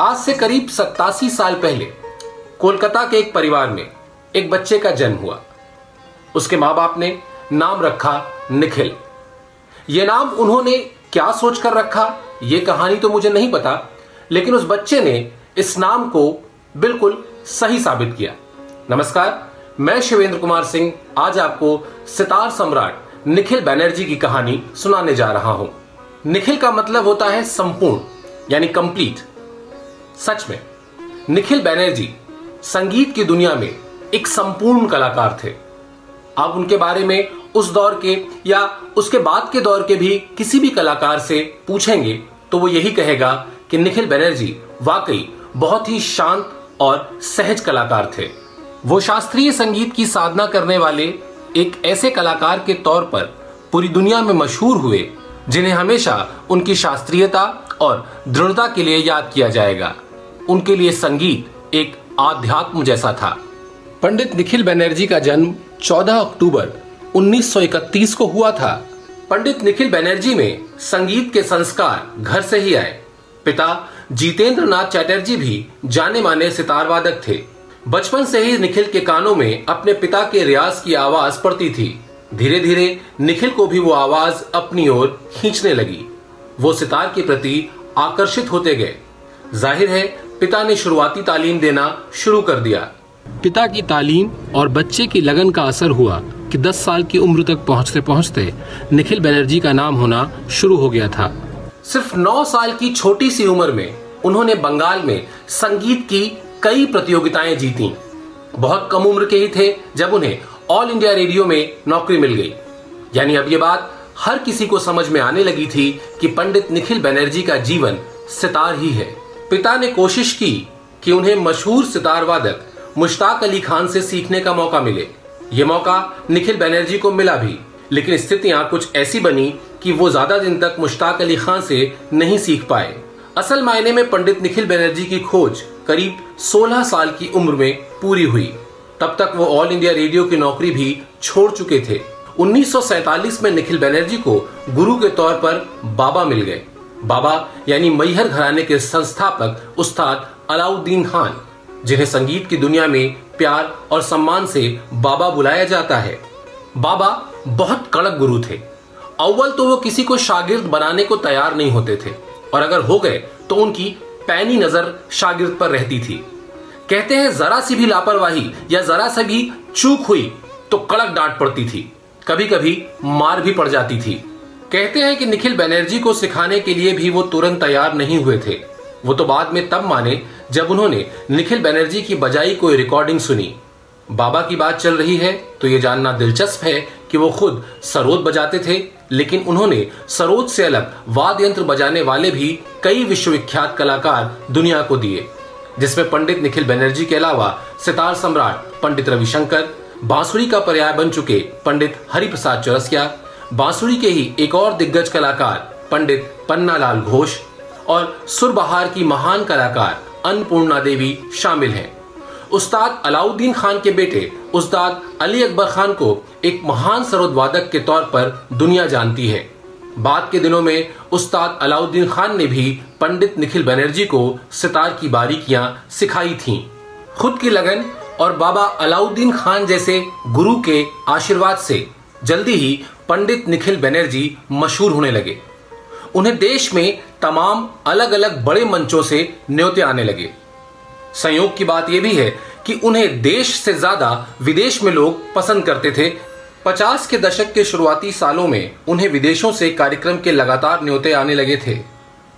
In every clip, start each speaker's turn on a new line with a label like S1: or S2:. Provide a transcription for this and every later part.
S1: आज से करीब सत्तासी साल पहले कोलकाता के एक परिवार में एक बच्चे का जन्म हुआ। उसके माँ बाप ने नाम रखा निखिल। ये नाम उन्होंने क्या सोचकर रखा यह कहानी तो मुझे नहीं पता, लेकिन उस बच्चे ने इस नाम को बिल्कुल सही साबित किया। नमस्कार, मैं शिवेंद्र कुमार सिंह, आज आपको सितार सम्राट निखिल बैनर्जी की कहानी सुनाने जा रहा हूँ। निखिल का मतलब होता है संपूर्ण, यानी कंप्लीट सच में, निखिल बैनर्जी संगीत की दुनिया में एक संपूर्ण कलाकार थे। आप उनके बारे में उस दौर के या उसके बाद के दौर के भी किसी भी कलाकार से पूछेंगे तो वो यही कहेगा कि निखिल बैनर्जी वाकई बहुत ही शांत और सहज कलाकार थे। वो शास्त्रीय संगीत की साधना करने वाले एक ऐसे कलाकार के तौर पर पूरी दुनिया में मशहूर हुए, जिन्हें हमेशा उनकी शास्त्रीयता और दृढ़ता के लिए याद किया जाएगा। उनके लिए संगीत एक आध्यात्म जैसा था। पंडित निखिल बनर्जी का जन्म 14 अक्टूबर 1931 को हुआ था। पंडित निखिल बनर्जी में संगीत के संस्कार घर से ही आए। पिता जीतेंद्र नाथ चैटर्जी भी जाने माने सितार वादक थे। बचपन से ही निखिल के कानों में अपने पिता के रियाज की आवाज़ पड़ती थी। धीरे धीरे निखिल को भी वो आवाज़ अपनी ओर खींचने लगी। वो सितार के प्रति आकर्षित होते गए। ज़ाहिर है पिता ने शुरुआती तालीम देना शुरू कर दिया। पिता की तालीम और बच्चे की लगन का असर हुआ कि 10 साल की उम्र तक पहुँचते पहुँचते निखिल बनर्जी का नाम होना शुरू हो गया था। सिर्फ़ 9 साल की छोटी सी उम्र में उन्होंने बंगाल में संगीत की कई प्रतियोगिताएँ जीती। बहुत कम उम्र के ही थे जब उन्हें ऑल इंडिया रेडियो में नौकरी मिल गई। यानी अब ये बात हर किसी को समझ में आने लगी थी कि पंडित निखिल बनर्जी का जीवन सितार ही है। पिता ने कोशिश की कि उन्हें मशहूर सितार वादक मुश्ताक अली खान से सीखने का मौका मिले। ये मौका निखिल बैनर्जी को मिला भी, लेकिन स्थितियाँ कुछ ऐसी बनी कि वो ज़्यादा दिन तक मुश्ताक अली खान से नहीं सीख पाए। असल मायने में पंडित निखिल बैनर्जी की खोज करीब 16 साल की उम्र में पूरी हुई। तब तक वो ऑल इंडिया रेडियो की नौकरी भी छोड़ चुके थे। 1947 में निखिल बैनर्जी को गुरु के तौर पर बाबा मिल गए। बाबा, यानी मैहर घराने के संस्थापक उस्ताद अलाउद्दीन खान, जिन्हें संगीत की दुनिया में प्यार और सम्मान से बाबा बुलाया जाता है। बाबा बहुत कड़क गुरु थे। अव्वल तो वो किसी को शागिर्द बनाने को तैयार नहीं होते थे, और अगर हो गए तो उनकी पैनी नज़र शागिर्द पर रहती थी। कहते हैं, जरा सी भी लापरवाही या जरा सा भी चूक हुई तो कड़क डांट पड़ती थी। कभी कभी मार भी पड़ जाती थी। कहते हैं कि निखिल बनर्जी को सिखाने के लिए भी वो तुरंत तैयार नहीं हुए थे। वो तो बाद में तब माने जब उन्होंने निखिल बनर्जी की बजाई कोई रिकॉर्डिंग सुनी। बाबा की बात चल रही है तो ये जानना दिलचस्प है कि वो खुद सरोद बजाते थे, लेकिन उन्होंने सरोद से अलग वाद्य यंत्र बजाने वाले भी कई विश्वविख्यात कलाकार दुनिया को दिए। जिसमें पंडित निखिल बनर्जी के अलावा सितार सम्राट पंडित रविशंकर, बांसुरी का पर्याय बन चुके पंडित हरिप्रसाद चौरसिया बांसुरी के ही एक और दिग्गज कलाकार, पंडित पन्नालाल घोष और सुरबहार की महान कलाकार अन्नपूर्णा देवी शामिल हैं उस्ताद अलाउद्दीन खान के बेटे, उस्ताद अली अकबर खान को एक महान सरोद वादक के तौर पर दुनिया जानती है बाद के दिनों में, उस्ताद अलाउद्दीन खान ने भी पंडित निखिल बनर्जी को सितार की बारीकियाँ सिखाई थीं। खुद की लगन और बाबा अलाउद्दीन खान जैसे गुरु के आशीर्वाद से जल्दी ही पंडित निखिल बनर्जी मशहूर होने लगे। उन्हें देश में तमाम अलग अलग बड़े मंचों से न्योते आने लगे। संयोग की बात यह भी है कि उन्हें देश से ज़्यादा विदेश में लोग पसंद करते थे। पचास के दशक के शुरुआती सालों में उन्हें विदेशों से कार्यक्रम के लगातार न्योते आने लगे थे।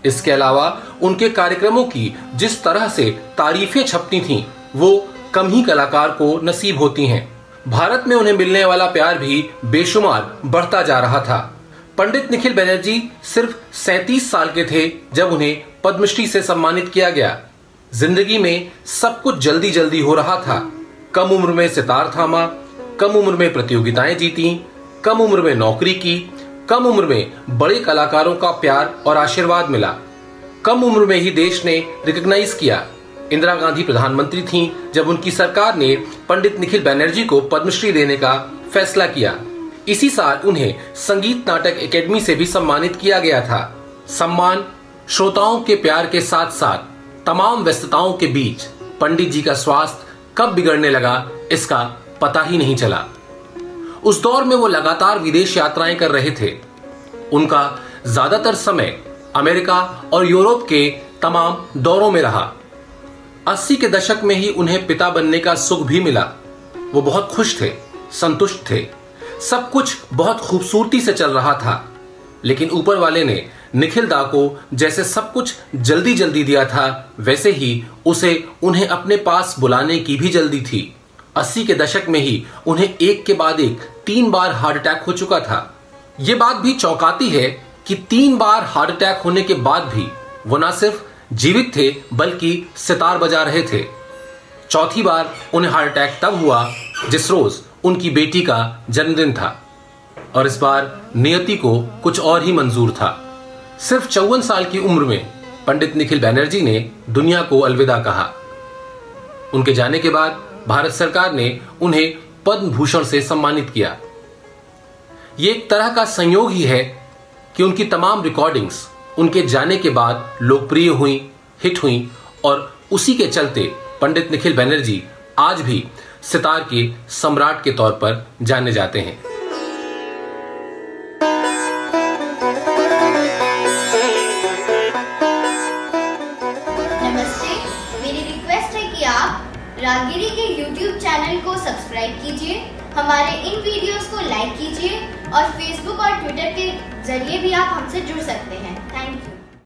S1: इसके अलावा उनके कार्यक्रमों की जिस तरह से तारीफें छपती थीं, वो कम ही कलाकार को नसीब होती हैं। भारत में उन्हें मिलने वाला प्यार भी बेशुमार बढ़ता जा रहा था। पंडित निखिल बनर्जी सिर्फ़ सैतीस साल के थे जब उन्हें पद्मश्री से सम्मानित किया गया। ज़िंदगी में सब कुछ जल्दी जल्दी हो रहा था। कम उम्र में सितार थामा, कम उम्र में प्रतियोगिताएँ जीती, कम उम्र में नौकरी की, कम उम्र में बड़े कलाकारों का प्यार और आशीर्वाद मिला। कम उम्र में ही देश ने रिकॉग्नाइज किया। इंदिरा गांधी प्रधानमंत्री थीं जब उनकी सरकार ने पंडित निखिल बैनर्जी को पद्मश्री देने का फैसला किया। इसी साल उन्हें संगीत नाटक एकेडमी से भी सम्मानित किया गया था। सम्मान, श्रोताओं के प्यार के साथ साथ तमाम व्यस्तताओं के बीच पंडित जी का स्वास्थ्य कब बिगड़ने लगा, इसका पता ही नहीं चला। उस दौर में वो लगातार विदेश यात्राएँ कर रहे थे। उनका ज़्यादातर समय अमेरिका और यूरोप के तमाम दौरों में रहा। अस्सी के दशक में ही उन्हें पिता बनने का सुख भी मिला। वो बहुत खुश थे, संतुष्ट थे। सब कुछ बहुत खूबसूरती से चल रहा था। लेकिन ऊपर वाले ने निखिल दा को जैसे सब कुछ जल्दी जल्दी दिया था, वैसे ही उसे उन्हें अपने पास बुलाने की भी जल्दी थी। अस्सी के दशक में ही उन्हें एक के बाद एक, तीन बार हार्ट अटैक हो चुका था। ये बात भी चौंकाती है कि तीन बार हार्ट अटैक होने के बाद भी वो ना सिर्फ़ जीवित थे, बल्कि सितार बजा रहे थे। चौथी बार उन्हें हार्ट अटैक तब हुआ, जिस रोज उनकी बेटी का जन्मदिन था। और इस बार नियति को कुछ और ही मंजूर था। सिर्फ़ चौवन साल की उम्र में पंडित निखिल बैनर्जी ने दुनिया को अलविदा कहा। उनके जाने के बाद भारत सरकार ने उन्हें पद्म भूषण से सम्मानित किया। ये एक तरह का संयोग ही है कि उनकी तमाम रिकॉर्डिंग्स उनके जाने के बाद लोकप्रिय हुई, हिट हुई और उसी के चलते पंडित निखिल बैनर्जी आज भी सितार के सम्राट के तौर पर जाने जाते हैं।
S2: आप रागिरी के YouTube चैनल को सब्सक्राइब कीजिए, हमारे इन वीडियोस को लाइक कीजिए और Facebook और ट्विटर के ज़रिए भी आप हमसे जुड़ सकते हैं। Thank you.